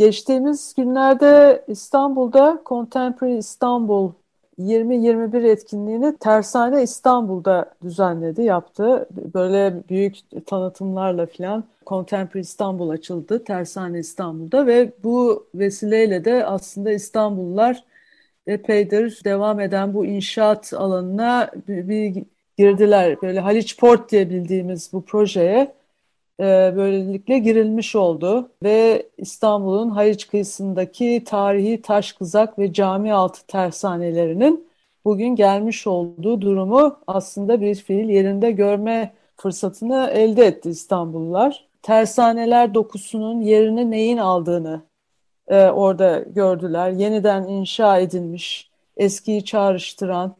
Geçtiğimiz günlerde İstanbul'da Contemporary İstanbul 2021 etkinliğini Tersane İstanbul'da düzenledi, yaptı. Böyle büyük tanıtımlarla falan Contemporary İstanbul açıldı, Tersane İstanbul'da ve bu vesileyle de aslında İstanbullular epeydir devam eden bu inşaat alanına bir, girdiler. Böyle Haliç Port diye bildiğimiz bu projeye böylelikle girilmiş oldu ve İstanbul'un Haliç kıyısındaki tarihi taş kızak ve cami altı tersanelerinin bugün gelmiş olduğu durumu aslında bir fiil yerinde görme fırsatını elde etti İstanbullular. Tersaneler dokusunun yerini neyin aldığını e, orada gördüler. Yeniden inşa edilmiş, eskiyi çağrıştıran,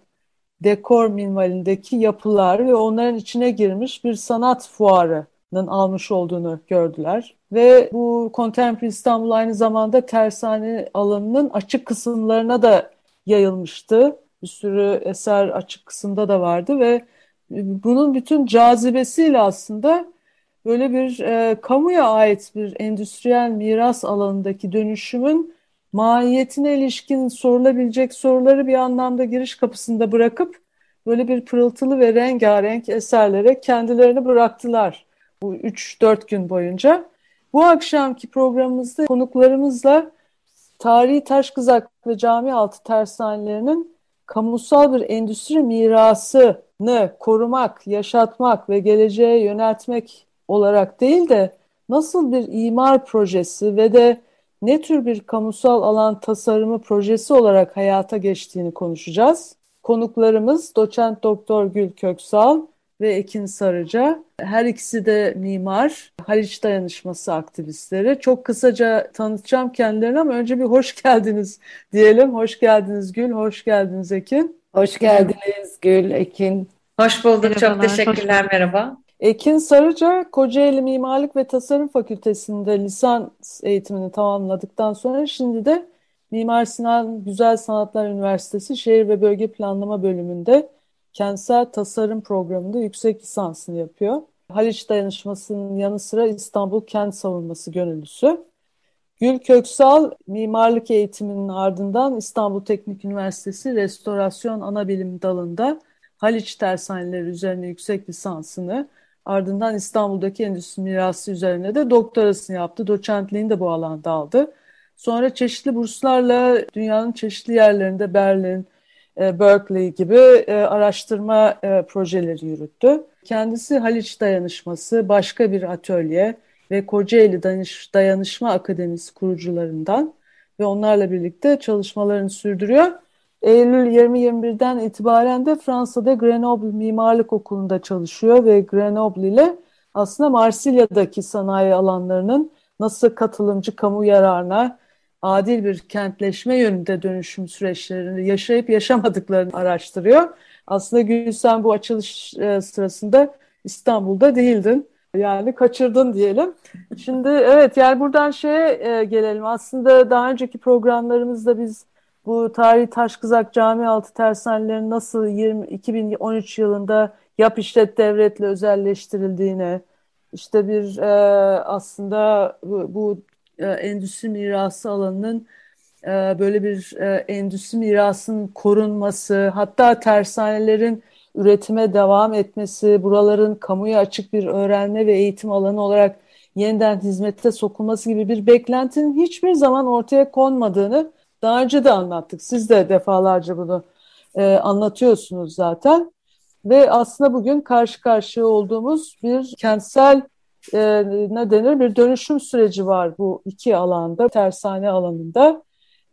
dekor minvalindeki yapılar ve onların içine girmiş bir sanat fuarı almış olduğunu gördüler. Ve bu Contemporary İstanbul aynı zamanda tersane alanının açık kısımlarına da yayılmıştı. Bir sürü eser açık kısımda da vardı ve bunun bütün cazibesiyle aslında böyle bir e, kamuya ait bir endüstriyel miras alanındaki dönüşümün mahiyetine ilişkin sorulabilecek soruları bir anlamda giriş kapısında bırakıp böyle bir pırıltılı ve rengarenk eserlere kendilerini bıraktılar bu 3-4 gün boyunca. Bu akşamki programımızda konuklarımızla tarihi taş kızak ve cami altı tersanelerinin kamusal bir endüstri mirasını korumak, yaşatmak ve geleceğe yöneltmek olarak değil de nasıl bir imar projesi ve de ne tür bir kamusal alan tasarımı projesi olarak hayata geçtiğini konuşacağız. Konuklarımız doçent doktor Gül Köksal ve Ekin Sarıca. Her ikisi de mimar, Haliç Dayanışması aktivistleri. Çok kısaca tanıtacağım kendilerini ama önce bir hoş geldiniz diyelim. Hoş geldiniz Gül, hoş geldiniz Ekin. Hoş geldiniz Gül, Ekin. Hoş bulduk, Merhabalar, çok teşekkürler, hoş merhaba. Ekin Sarıca, Kocaeli Mimarlık ve Tasarım Fakültesi'nde lisans eğitimini tamamladıktan sonra şimdi de Mimar Sinan Güzel Sanatlar Üniversitesi Şehir ve Bölge Planlama bölümünde kentsel tasarım programında yüksek lisansını yapıyor. Haliç Dayanışması'nın yanı sıra İstanbul Kent Savunması gönüllüsü. Gül Köksal mimarlık eğitiminin ardından İstanbul Teknik Üniversitesi Restorasyon Anabilim dalında Haliç tersaneleri üzerine yüksek lisansını ardından İstanbul'daki endüstri mirası üzerine de doktorasını yaptı. Doçentliğini de bu alanda aldı. Sonra çeşitli burslarla dünyanın çeşitli yerlerinde Berlin, Berkeley gibi e, araştırma e, projeleri yürüttü. Kendisi Haliç Dayanışması, başka bir atölye ve Kocaeli Dayanışma Akademisi kurucularından ve onlarla birlikte çalışmalarını sürdürüyor. Eylül 2021'den itibaren de Fransa'da Grenoble Mimarlık Okulu'nda çalışıyor ve Grenoble ile aslında Marsilya'daki sanayi alanlarının nasıl katılımcı kamu yararına adil bir kentleşme yönünde dönüşüm süreçlerini yaşayıp yaşamadıklarını araştırıyor. Aslında Gülsen bu açılış e, sırasında İstanbul'da değildin. Yani kaçırdın diyelim. Şimdi evet yani buradan şeye e, gelelim. Aslında daha önceki programlarımızda biz bu tarihi Taşkızak Cami altı tersanelerin nasıl 20, 2013 yılında yap işlet devletle özelleştirildiğine, işte bir e, aslında bu, bu e, endüstri mirası alanının e, böyle bir e, endüstri mirasının korunması, hatta tersanelerin üretime devam etmesi, buraların kamuya açık bir öğrenme ve eğitim alanı olarak yeniden hizmete sokulması gibi bir beklentinin hiçbir zaman ortaya konmadığını daha önce de anlattık. Siz de defalarca bunu e, anlatıyorsunuz zaten. Ve aslında bugün karşı karşıya olduğumuz bir kentsel e, ne denir bir dönüşüm süreci var bu iki alanda, tersane alanında.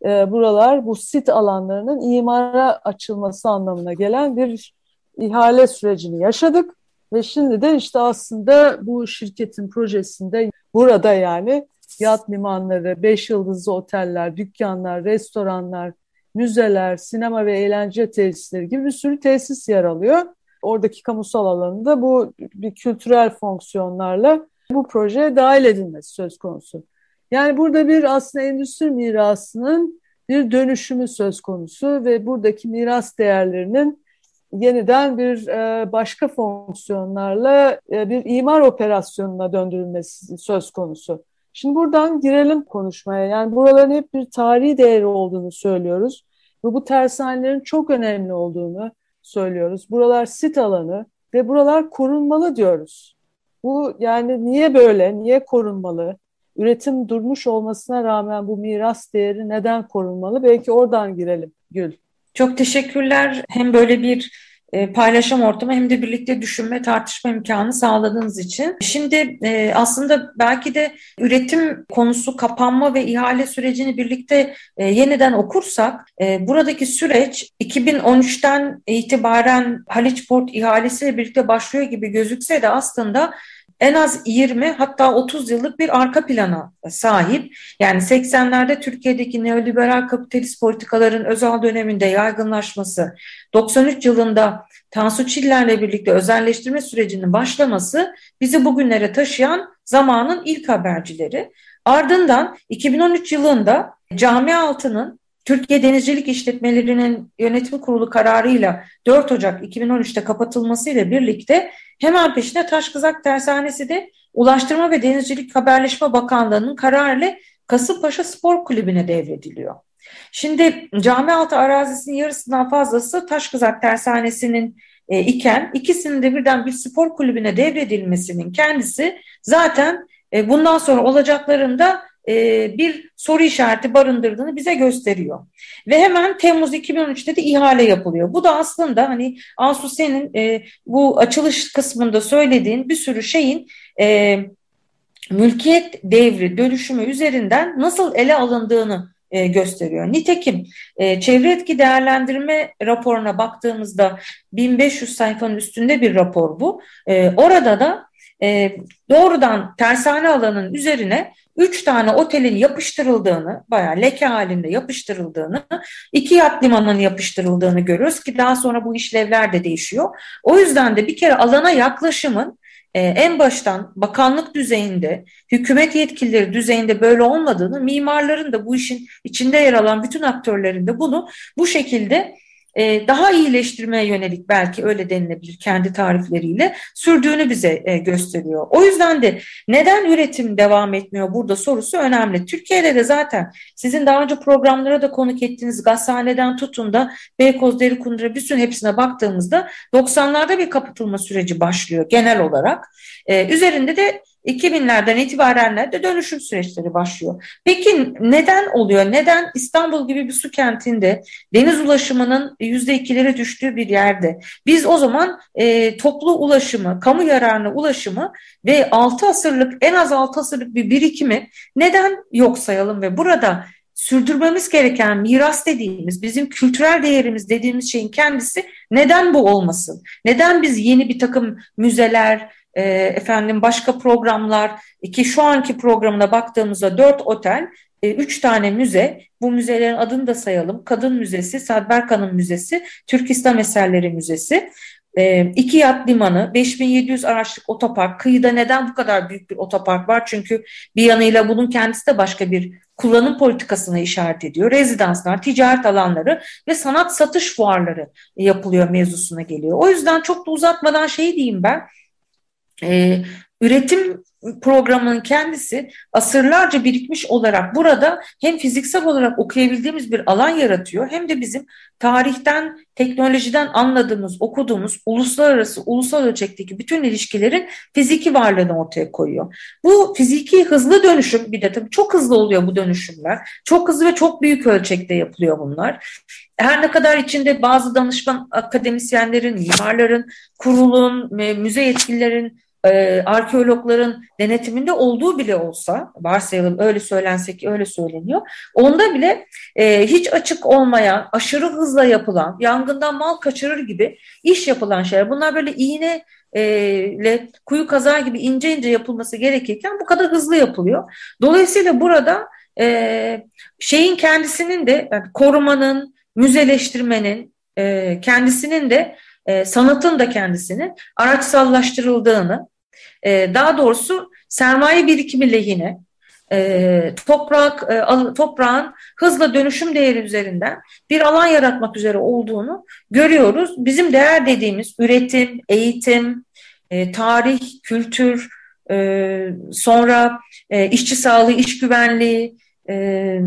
E, buralar bu sit alanlarının imara açılması anlamına gelen bir ihale sürecini yaşadık. Ve şimdi de işte aslında bu şirketin projesinde burada yani yat limanları, beş yıldızlı oteller, dükkanlar, restoranlar, müzeler, sinema ve eğlence tesisleri gibi bir sürü tesis yer alıyor. Oradaki kamusal alanında bu bir kültürel fonksiyonlarla bu projeye dahil edilmesi söz konusu. Yani burada bir aslında endüstri mirasının bir dönüşümü söz konusu ve buradaki miras değerlerinin yeniden bir e, başka fonksiyonlarla e, bir imar operasyonuna döndürülmesi söz konusu. Şimdi buradan girelim konuşmaya. Yani buraların hep bir tarihi değeri olduğunu söylüyoruz. Ve bu tersanelerin çok önemli olduğunu söylüyoruz. Buralar sit alanı ve buralar korunmalı diyoruz. Bu yani niye böyle, niye korunmalı? Üretim durmuş olmasına rağmen bu miras değeri neden korunmalı? Belki oradan girelim Gül. Çok teşekkürler. Hem böyle bir e, paylaşım ortamı hem de birlikte düşünme, tartışma imkanı sağladığınız için. Şimdi e, aslında belki de üretim konusu kapanma ve ihale sürecini birlikte e, yeniden okursak buradaki süreç 2013'ten itibaren Haliç Port ihalesiyle birlikte başlıyor gibi gözükse de aslında en az 20 hatta 30 yıllık bir arka plana sahip. Yani 80'lerde Türkiye'deki neoliberal kapitalist politikaların özel döneminde yaygınlaşması, 93 yılında Tansu Çiller'le birlikte özelleştirme sürecinin başlaması bizi bugünlere taşıyan zamanın ilk habercileri. Ardından 2013 yılında cami altının Türkiye Denizcilik İşletmelerinin Yönetim Kurulu kararıyla 4 Ocak 2013'te kapatılmasıyla birlikte hemen peşinde Taşkızak Tersanesi de Ulaştırma ve Denizcilik Haberleşme Bakanlığı'nın kararıyla Kasımpaşa Spor Kulübü'ne devrediliyor. Şimdi cami altı arazisinin yarısından fazlası Taşkızak Tersanesi'nin e, iken ikisinin de birden bir spor kulübüne devredilmesinin kendisi zaten e, bundan sonra olacaklarında e, bir soru işareti barındırdığını bize gösteriyor. Ve hemen Temmuz 2013'te de ihale yapılıyor. Bu da aslında hani Ansu senin e, bu açılış kısmında söylediğin bir sürü şeyin e, mülkiyet devri dönüşümü üzerinden nasıl ele alındığını gösteriyor. Nitekim e, çevre etki değerlendirme raporuna baktığımızda 1500 sayfanın üstünde bir rapor bu. Orada da e, doğrudan tersane alanının üzerine üç tane otelin yapıştırıldığını, bayağı leke halinde yapıştırıldığını, iki yat limanının yapıştırıldığını görüyoruz ki daha sonra bu işlevler de değişiyor. O yüzden de bir kere alana yaklaşımın e, en baştan bakanlık düzeyinde, hükümet yetkilileri düzeyinde böyle olmadığını, mimarların da bu işin içinde yer alan bütün aktörlerin de bunu bu şekilde daha iyileştirmeye yönelik belki öyle denilebilir kendi tarifleriyle sürdüğünü bize e, gösteriyor. O yüzden de neden üretim devam etmiyor burada sorusu önemli. Türkiye'de de zaten sizin daha önce programlara da konuk ettiğiniz gazhaneden tutun da Beykoz, Derikundura bütün hepsine baktığımızda 90'larda bir kapatılma süreci başlıyor genel olarak. Ee, üzerinde de 2000'lerden itibaren de dönüşüm süreçleri başlıyor. Peki neden oluyor? Neden İstanbul gibi bir su kentinde deniz ulaşımının %2'lere düştüğü bir yerde biz o zaman e, toplu ulaşımı, kamu yararına ulaşımı ve 6 asırlık en az 6 asırlık bir birikimi neden yok sayalım ve burada sürdürmemiz gereken miras dediğimiz, bizim kültürel değerimiz dediğimiz şeyin kendisi neden bu olmasın? Neden biz yeni bir takım müzeler, e, efendim başka programlar ki şu anki programına baktığımızda dört otel, e, üç tane müze, bu müzelerin adını da sayalım. Kadın Müzesi, Sadberkan'ın Müzesi, Türk İslam Eserleri Müzesi. E, iki yat limanı, 5700 araçlık otopark. Kıyıda neden bu kadar büyük bir otopark var? Çünkü bir yanıyla bunun kendisi de başka bir kullanım politikasına işaret ediyor. Rezidanslar, ticaret alanları ve sanat satış fuarları yapılıyor mevzusuna geliyor. O yüzden çok da uzatmadan şey diyeyim ben e, üretim programının kendisi asırlarca birikmiş olarak burada hem fiziksel olarak okuyabildiğimiz bir alan yaratıyor hem de bizim tarihten, teknolojiden anladığımız, okuduğumuz uluslararası, ulusal ölçekteki bütün ilişkilerin fiziki varlığını ortaya koyuyor. Bu fiziki hızlı dönüşüm bir de tabii çok hızlı oluyor bu dönüşümler. Çok hızlı ve çok büyük ölçekte yapılıyor bunlar. Her ne kadar içinde bazı danışman akademisyenlerin, mimarların, kurulun, müze yetkililerin e, arkeologların denetiminde olduğu bile olsa, varsayalım öyle söylense ki öyle söyleniyor, onda bile e, hiç açık olmayan, aşırı hızla yapılan, yangından mal kaçırır gibi iş yapılan şeyler. Bunlar böyle iğne ile kuyu kaza gibi ince ince yapılması gerekirken bu kadar hızlı yapılıyor. Dolayısıyla burada e, şeyin kendisinin de yani korumanın, müzeleştirmenin e, kendisinin de e, sanatın da kendisinin araçsallaştırıldığını, e, daha doğrusu sermaye birikimi lehine, e, toprak e, toprağın hızla dönüşüm değeri üzerinden bir alan yaratmak üzere olduğunu görüyoruz. Bizim değer dediğimiz üretim, eğitim, e, tarih, kültür, e, sonra e, işçi sağlığı, iş güvenliği, e,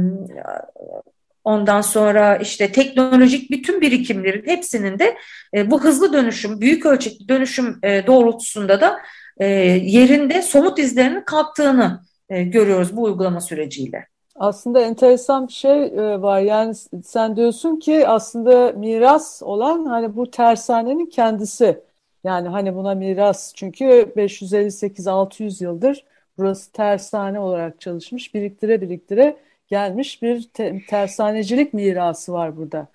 ondan sonra işte teknolojik bütün birikimlerin hepsinin de e, bu hızlı dönüşüm, büyük ölçekli dönüşüm e, doğrultusunda da e, yerinde somut izlerinin kalktığını e, görüyoruz bu uygulama süreciyle. Aslında enteresan bir şey e, var. Yani sen diyorsun ki aslında miras olan hani bu tersanenin kendisi. Yani hani buna miras çünkü 558-600 yıldır burası tersane olarak çalışmış. Biriktire biriktire gelmiş bir te tersanecilik mirası var burada.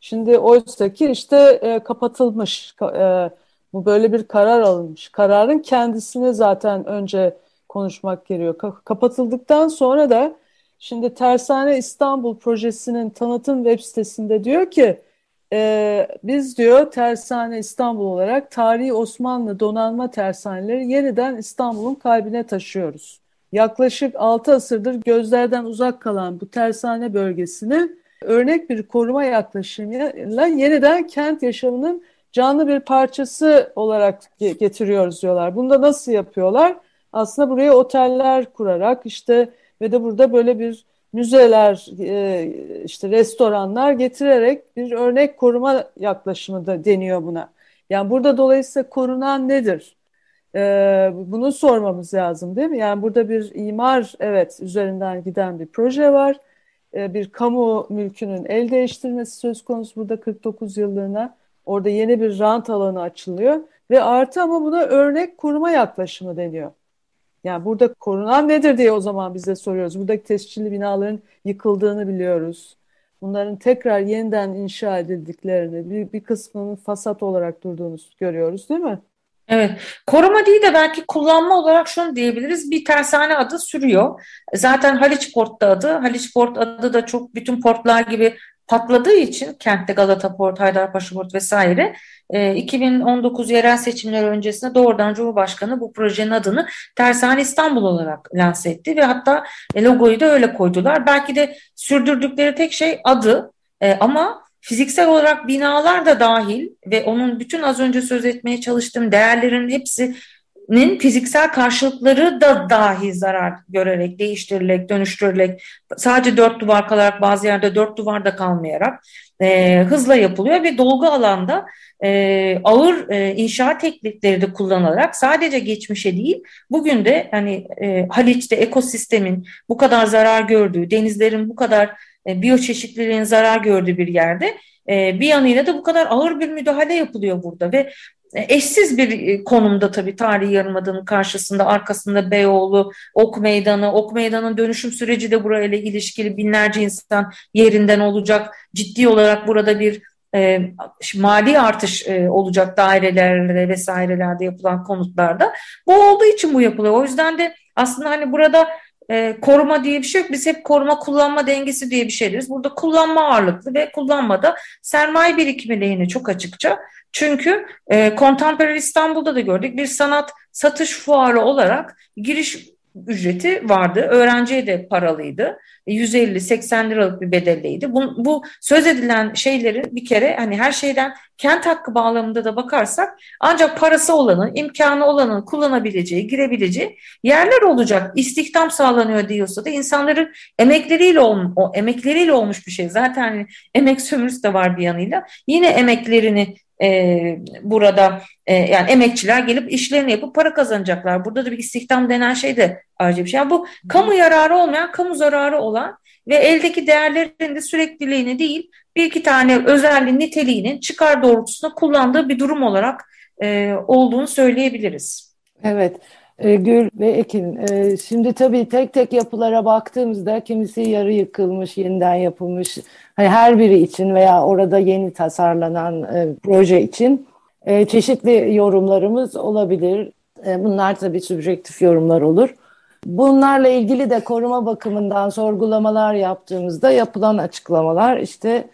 Şimdi oysa ki işte e, kapatılmış. E, bu böyle bir karar alınmış. Kararın kendisini zaten önce konuşmak gerekiyor. Kapatıldıktan sonra da şimdi Tersane İstanbul projesinin tanıtım web sitesinde diyor ki e, biz diyor Tersane İstanbul olarak tarihi Osmanlı donanma tersaneleri yeniden İstanbul'un kalbine taşıyoruz. Yaklaşık 6 asırdır gözlerden uzak kalan bu tersane bölgesini örnek bir koruma yaklaşımıyla yeniden kent yaşamının canlı bir parçası olarak getiriyoruz diyorlar. Bunu da nasıl yapıyorlar? aslında buraya oteller kurarak işte ve de burada böyle bir müzeler, e, işte restoranlar getirerek bir örnek koruma yaklaşımı da deniyor buna. Yani burada dolayısıyla korunan nedir? E, bunu sormamız lazım değil mi? Yani burada bir imar, evet üzerinden giden bir proje var. E, bir kamu mülkünün el değiştirmesi söz konusu burada 49 yıllığına. Orada yeni bir rant alanı açılıyor ve artı ama buna örnek koruma yaklaşımı deniyor. Yani burada korunan nedir diye o zaman biz de soruyoruz. Buradaki tescilli binaların yıkıldığını biliyoruz. Bunların tekrar yeniden inşa edildiklerini, bir, bir kısmının fasat olarak durduğunu görüyoruz değil mi? Evet, koruma değil de belki kullanma olarak şunu diyebiliriz. Bir tersane adı sürüyor. Zaten Haliç Port'ta adı. Haliç Port adı da çok bütün portlar gibi patladığı için kentte Galata Port, Haydarpaşa Port vesaire 2019 ee, yerel seçimler öncesinde doğrudan Cumhurbaşkanı bu projenin adını Tersane İstanbul olarak lanse etti ve hatta e, logoyu da öyle koydular. Belki de sürdürdükleri tek şey adı e, ama fiziksel olarak binalar da dahil ve onun bütün az önce söz etmeye çalıştığım değerlerin hepsi nin fiziksel karşılıkları da dahi zarar görerek, değiştirilerek, dönüştürülerek sadece dört duvar kalarak bazı yerde dört duvar da kalmayarak e, hızla yapılıyor ve dolgu alanda e, ağır e, inşaat teknikleri de kullanılarak sadece geçmişe değil bugün de hani e, Haliç'te ekosistemin bu kadar zarar gördüğü, denizlerin bu kadar e, biyoçeşitliliğin zarar gördüğü bir yerde e, bir yanıyla da bu kadar ağır bir müdahale yapılıyor burada ve eşsiz bir e, konumda tabii tarihi yarımadığının karşısında arkasında Beyoğlu, Ok Meydanı, Ok Meydanı'nın dönüşüm süreci de burayla ilişkili binlerce insan yerinden olacak. Ciddi olarak burada bir e, mali artış e, olacak dairelerde vesairelerde yapılan konutlarda. Bu olduğu için bu yapılıyor. O yüzden de aslında hani burada e, koruma diye bir şey yok. Biz hep koruma kullanma dengesi diye bir şey deriz. Burada kullanma ağırlıklı ve kullanmada sermaye birikimi lehine çok açıkça. Çünkü e, Contemporary İstanbul'da da gördük bir sanat satış fuarı olarak giriş ücreti vardı. Öğrenciye de paralıydı. 150-80 e, liralık bir bedelliydi. Bu, bu söz edilen şeyleri bir kere hani her şeyden kent hakkı bağlamında da bakarsak ancak parası olanın, imkanı olanın kullanabileceği, girebileceği yerler olacak. İstihdam sağlanıyor diyorsa da insanların emekleriyle o emekleriyle olmuş bir şey. Zaten hani emek sömürüsü de var bir yanıyla. Yine emeklerini e, burada e, yani emekçiler gelip işlerini yapıp para kazanacaklar. Burada da bir istihdam denen şey de ayrıca bir şey. Yani bu kamu yararı olmayan, kamu zararı olan ve eldeki değerlerin de sürekliliğini değil bir iki tane özelliğin niteliğinin çıkar doğrultusunda kullandığı bir durum olarak e, olduğunu söyleyebiliriz. Evet. E, Gül ve Ekin, e, şimdi tabii tek tek yapılara baktığımızda kimisi yarı yıkılmış, yeniden yapılmış, hani her biri için veya orada yeni tasarlanan e, proje için çeşitli yorumlarımız olabilir. Bunlar tabii subjektif yorumlar olur. Bunlarla ilgili de koruma bakımından sorgulamalar yaptığımızda yapılan açıklamalar işte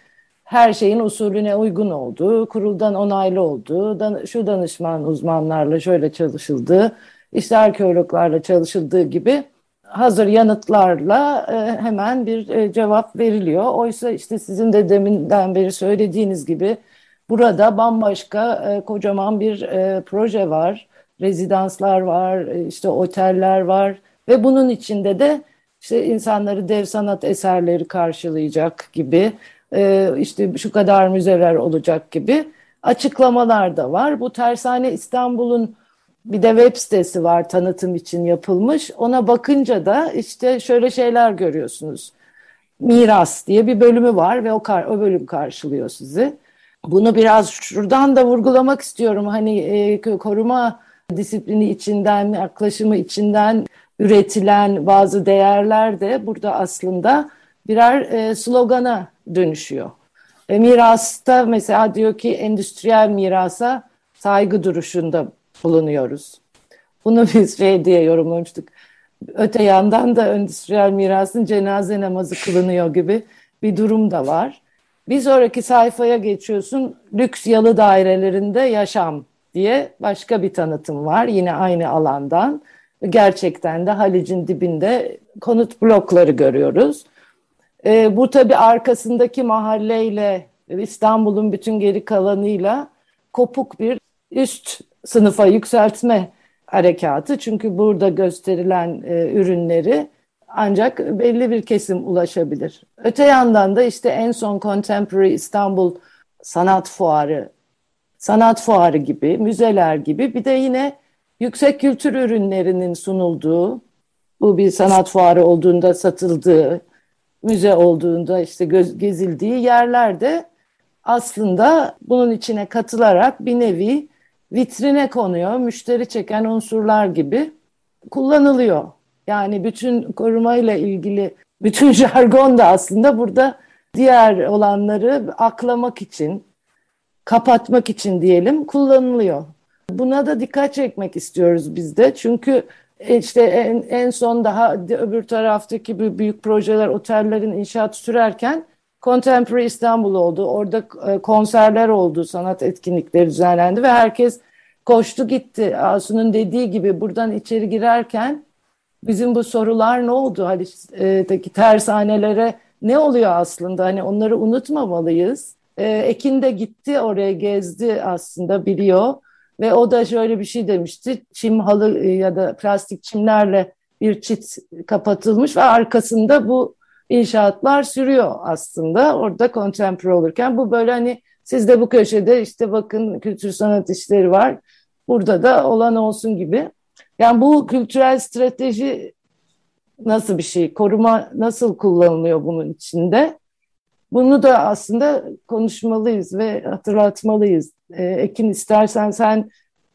her şeyin usulüne uygun olduğu, kuruldan onaylı olduğu, şu danışman uzmanlarla şöyle çalışıldığı, işte arkeologlarla çalışıldığı gibi hazır yanıtlarla e, hemen bir e, cevap veriliyor. Oysa işte sizin de deminden beri söylediğiniz gibi burada bambaşka e, kocaman bir proje var. Rezidanslar var, işte oteller var ve bunun içinde de işte insanları dev sanat eserleri karşılayacak gibi işte şu kadar müzeler olacak gibi açıklamalar da var. Bu Tersane İstanbul'un bir de web sitesi var tanıtım için yapılmış. Ona bakınca da işte şöyle şeyler görüyorsunuz. Miras diye bir bölümü var ve o, kar, o bölüm karşılıyor sizi. Bunu biraz şuradan da vurgulamak istiyorum. Hani e, koruma disiplini içinden, yaklaşımı içinden üretilen bazı değerler de burada aslında birer e, slogana dönüşüyor. E, mirasta mesela diyor ki endüstriyel mirasa saygı duruşunda bulunuyoruz. Bunu biz şey diye yorumlamıştık. Öte yandan da endüstriyel mirasın cenaze namazı kılınıyor gibi bir durum da var. Bir sonraki sayfaya geçiyorsun. Lüks yalı dairelerinde yaşam diye başka bir tanıtım var. Yine aynı alandan. Gerçekten de Halic'in dibinde konut blokları görüyoruz. E, bu tabii arkasındaki mahalleyle İstanbul'un bütün geri kalanıyla kopuk bir üst sınıfa yükseltme harekatı. Çünkü burada gösterilen e, ürünleri ancak belli bir kesim ulaşabilir. Öte yandan da işte en son Contemporary İstanbul Sanat Fuarı, Sanat Fuarı gibi, müzeler gibi bir de yine yüksek kültür ürünlerinin sunulduğu, bu bir sanat fuarı olduğunda satıldığı, müze olduğunda işte göz, gezildiği yerlerde aslında bunun içine katılarak bir nevi vitrine konuyor, müşteri çeken unsurlar gibi kullanılıyor. Yani bütün korumayla ilgili bütün jargon da aslında burada diğer olanları aklamak için, kapatmak için diyelim kullanılıyor. Buna da dikkat çekmek istiyoruz biz de. Çünkü işte en, en son daha öbür taraftaki büyük projeler, otellerin inşaat sürerken Contemporary İstanbul oldu. Orada e, konserler oldu, sanat etkinlikleri düzenlendi ve herkes koştu gitti. Asu'nun dediği gibi buradan içeri girerken bizim bu sorular ne oldu? Haliç'teki tersanelere ne oluyor aslında? Hani onları unutmamalıyız. E, Ekin de gitti oraya gezdi aslında biliyor. Ve o da şöyle bir şey demişti. Çim halı e, ya da plastik çimlerle bir çit kapatılmış ve arkasında bu inşaatlar sürüyor aslında. Orada kontemporary olurken bu böyle hani siz de bu köşede işte bakın kültür sanat işleri var. Burada da olan olsun gibi. Yani bu kültürel strateji nasıl bir şey? Koruma nasıl kullanılıyor bunun içinde? Bunu da aslında konuşmalıyız ve hatırlatmalıyız. E, Ekin istersen sen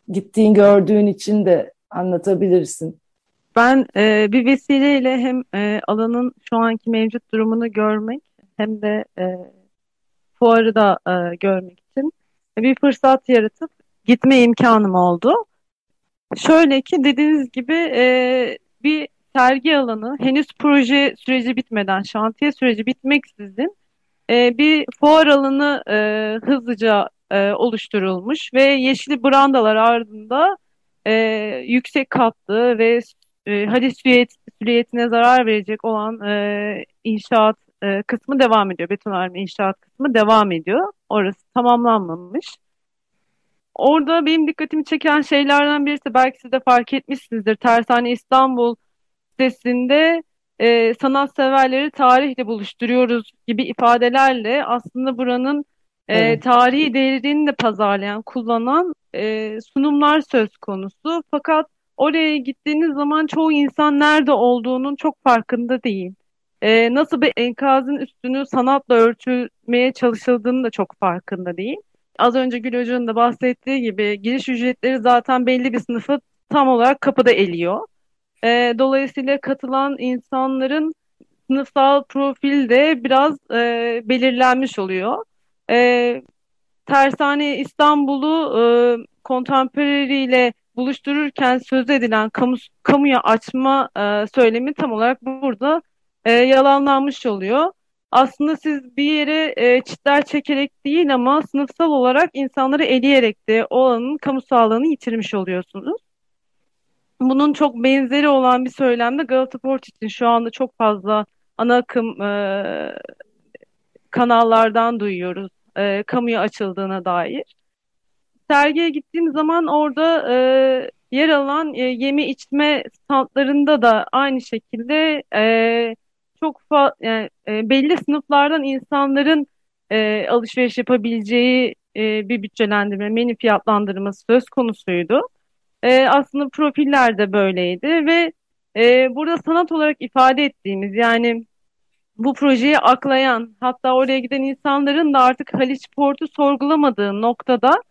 gittiğin gördüğün için de anlatabilirsin. Ben e, bir vesileyle hem e, alanın şu anki mevcut durumunu görmek hem de e, fuarı da e, görmek için bir fırsat yaratıp gitme imkanım oldu. Şöyle ki dediğiniz gibi e, bir sergi alanı henüz proje süreci bitmeden, şantiye süreci bitmeksizin e, bir fuar alanı e, hızlıca e, oluşturulmuş ve yeşil brandalar ardında e, yüksek katlı ve e, hadi süliyet, süliyetine zarar verecek olan e, inşaat e, kısmı devam ediyor. Betonarme inşaat kısmı devam ediyor. Orası tamamlanmamış. Orada benim dikkatimi çeken şeylerden birisi belki siz de fark etmişsinizdir. Tersane İstanbul sitesinde e, sanatseverleri tarihle buluşturuyoruz gibi ifadelerle aslında buranın e, evet. tarihi değerini de pazarlayan, kullanan e, sunumlar söz konusu. Fakat oraya gittiğiniz zaman çoğu insan nerede olduğunun çok farkında değil. E, nasıl bir enkazın üstünü sanatla örtülmeye çalışıldığını da çok farkında değil. Az önce Gül Hoca'nın da bahsettiği gibi giriş ücretleri zaten belli bir sınıfı tam olarak kapıda eliyor. E, dolayısıyla katılan insanların sınıfsal profil de biraz e, belirlenmiş oluyor. E, Tersane İstanbul'u e, Contemporary ile buluştururken söz edilen kamu, kamuya açma e, söylemi tam olarak burada e, yalanlanmış oluyor. aslında siz bir yere e, çitler çekerek değil ama sınıfsal olarak insanları eleyerek de o alanın kamusallığını yitirmiş oluyorsunuz. Bunun çok benzeri olan bir söylemde Galata Port için şu anda çok fazla ana akım e, kanallardan duyuyoruz e, kamuya açıldığına dair. Sergiye gittiğim zaman orada e, yer alan e, yeme içme standlarında da aynı şekilde e, çok fa yani, e, belli sınıflardan insanların e, alışveriş yapabileceği e, bir bütçelendirme, menü fiyatlandırması söz konusuydu. E, aslında profiller de böyleydi ve e, burada sanat olarak ifade ettiğimiz yani bu projeyi aklayan hatta oraya giden insanların da artık Haliç Port'u sorgulamadığı noktada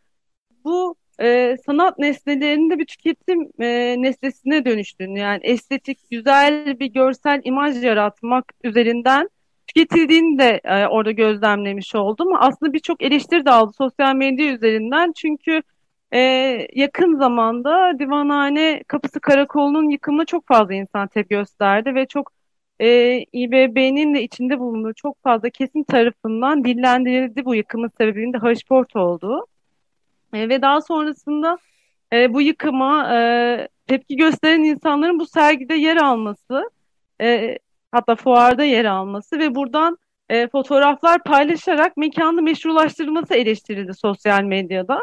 bu e, sanat nesnelerinde bir tüketim e, nesnesine dönüştüğünü yani estetik, güzel bir görsel imaj yaratmak üzerinden tüketildiğini de e, orada gözlemlemiş oldum. Aslında birçok eleştiri de aldı sosyal medya üzerinden çünkü e, yakın zamanda Divanhane Kapısı Karakolu'nun yıkımına çok fazla insan tepki gösterdi ve çok e, İBB'nin de içinde bulunduğu çok fazla kesim tarafından dillendirildi bu yıkımın sebebinin de Haşport olduğu. E, ve daha sonrasında e, bu yıkıma e, tepki gösteren insanların bu sergide yer alması, e, hatta fuarda yer alması ve buradan e, fotoğraflar paylaşarak mekanı meşrulaştırılması eleştirildi sosyal medyada.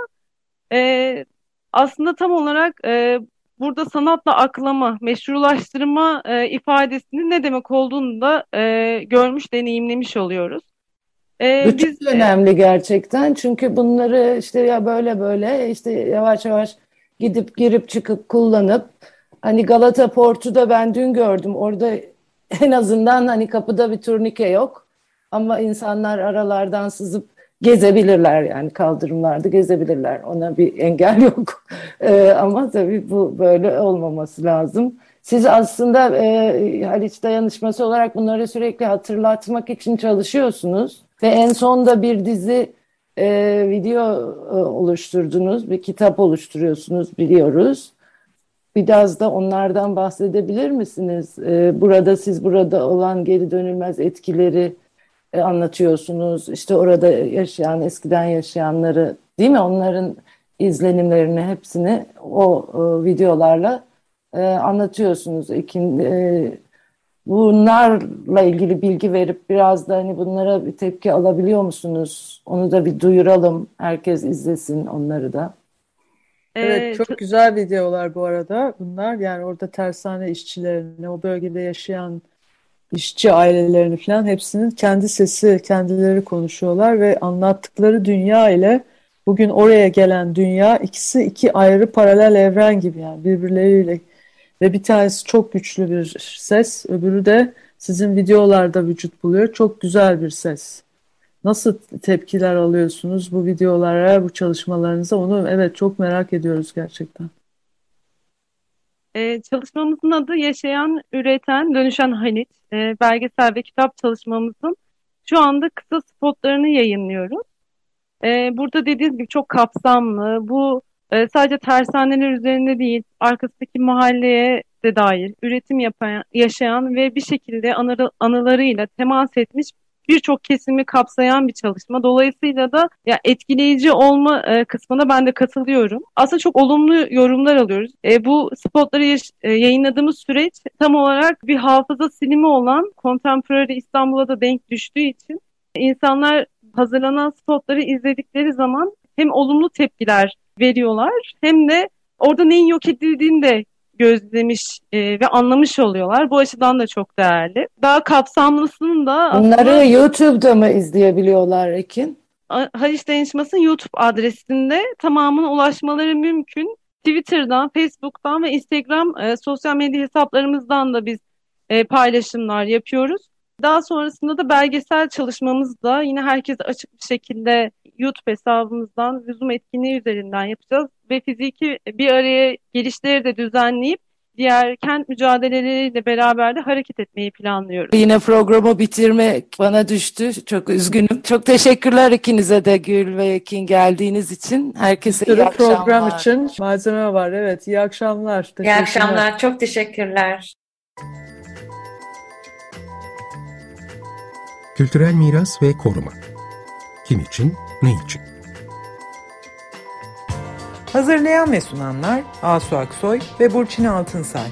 E, aslında tam olarak e, burada sanatla aklama, meşrulaştırma e, ifadesinin ne demek olduğunu da e, görmüş, deneyimlemiş oluyoruz. Ee, Bu biz, çok önemli gerçekten. Çünkü bunları işte ya böyle böyle işte yavaş yavaş gidip girip çıkıp kullanıp hani Galata Port'u da ben dün gördüm. Orada en azından hani kapıda bir turnike yok. Ama insanlar aralardan sızıp gezebilirler yani kaldırımlarda gezebilirler. Ona bir engel yok. Ee, ama tabii bu böyle olmaması lazım. Siz aslında e, Haliç Dayanışması olarak bunları sürekli hatırlatmak için çalışıyorsunuz. Ve en son da bir dizi e, video e, oluşturdunuz, bir kitap oluşturuyorsunuz biliyoruz. Biraz da onlardan bahsedebilir misiniz? E, burada siz burada olan geri dönülmez etkileri e, anlatıyorsunuz. İşte orada yaşayan, eskiden yaşayanları değil mi? Onların izlenimlerini hepsini o e, videolarla e, anlatıyorsunuz. Ekin, e, bunlarla ilgili bilgi verip biraz da hani bunlara bir tepki alabiliyor musunuz? Onu da bir duyuralım. Herkes izlesin onları da. Evet çok güzel videolar bu arada bunlar. Yani orada tersane işçilerini, o bölgede yaşayan işçi ailelerini falan hepsinin kendi sesi, kendileri konuşuyorlar ve anlattıkları dünya ile bugün oraya gelen dünya ikisi iki ayrı paralel evren gibi yani birbirleriyle ve bir tanesi çok güçlü bir ses, öbürü de sizin videolarda vücut buluyor. Çok güzel bir ses. Nasıl tepkiler alıyorsunuz bu videolara, bu çalışmalarınıza? Onu evet çok merak ediyoruz gerçekten. Ee, çalışmamızın adı Yaşayan, Üreten, Dönüşen Halit. Ee, belgesel ve kitap çalışmamızın şu anda kısa spotlarını yayınlıyoruz. Ee, burada dediğiniz gibi çok kapsamlı. Bu e, sadece tersaneler üzerinde değil, arkasındaki mahalleye de dair üretim yapan, yaşayan ve bir şekilde anı, anılarıyla temas etmiş birçok kesimi kapsayan bir çalışma. Dolayısıyla da ya etkileyici olma e, kısmına ben de katılıyorum. Aslında çok olumlu yorumlar alıyoruz. E, bu spotları yaş- e, yayınladığımız süreç tam olarak bir hafıza silimi olan Contemporary İstanbul'a da denk düştüğü için insanlar hazırlanan spotları izledikleri zaman hem olumlu tepkiler veriyorlar hem de orada neyin yok edildiğini de gözlemiş e, ve anlamış oluyorlar. Bu açıdan da çok değerli. Daha kapsamlısını da Bunları aslında, YouTube'da mı izleyebiliyorlar Ekin? Haliç Dayanışması'nın YouTube adresinde tamamına ulaşmaları mümkün. Twitter'dan, Facebook'tan ve Instagram e, sosyal medya hesaplarımızdan da biz e, paylaşımlar yapıyoruz. Daha sonrasında da belgesel çalışmamız da yine herkese açık bir şekilde YouTube hesabımızdan Zoom etkinliği üzerinden yapacağız ve fiziki bir araya gelişleri de düzenleyip diğer kent mücadeleleriyle beraber de hareket etmeyi planlıyoruz. Yine programı bitirmek bana düştü. Çok üzgünüm. Çok teşekkürler ikinize de Gül ve Ekin geldiğiniz için. Herkese iyi akşamlar. program için malzeme var. Evet, iyi akşamlar. İyi akşamlar. Çok teşekkürler. Kültürel miras ve koruma. Kim için, ne için? Hazırlayan ve sunanlar Asu Aksoy ve Burçin Altınsay.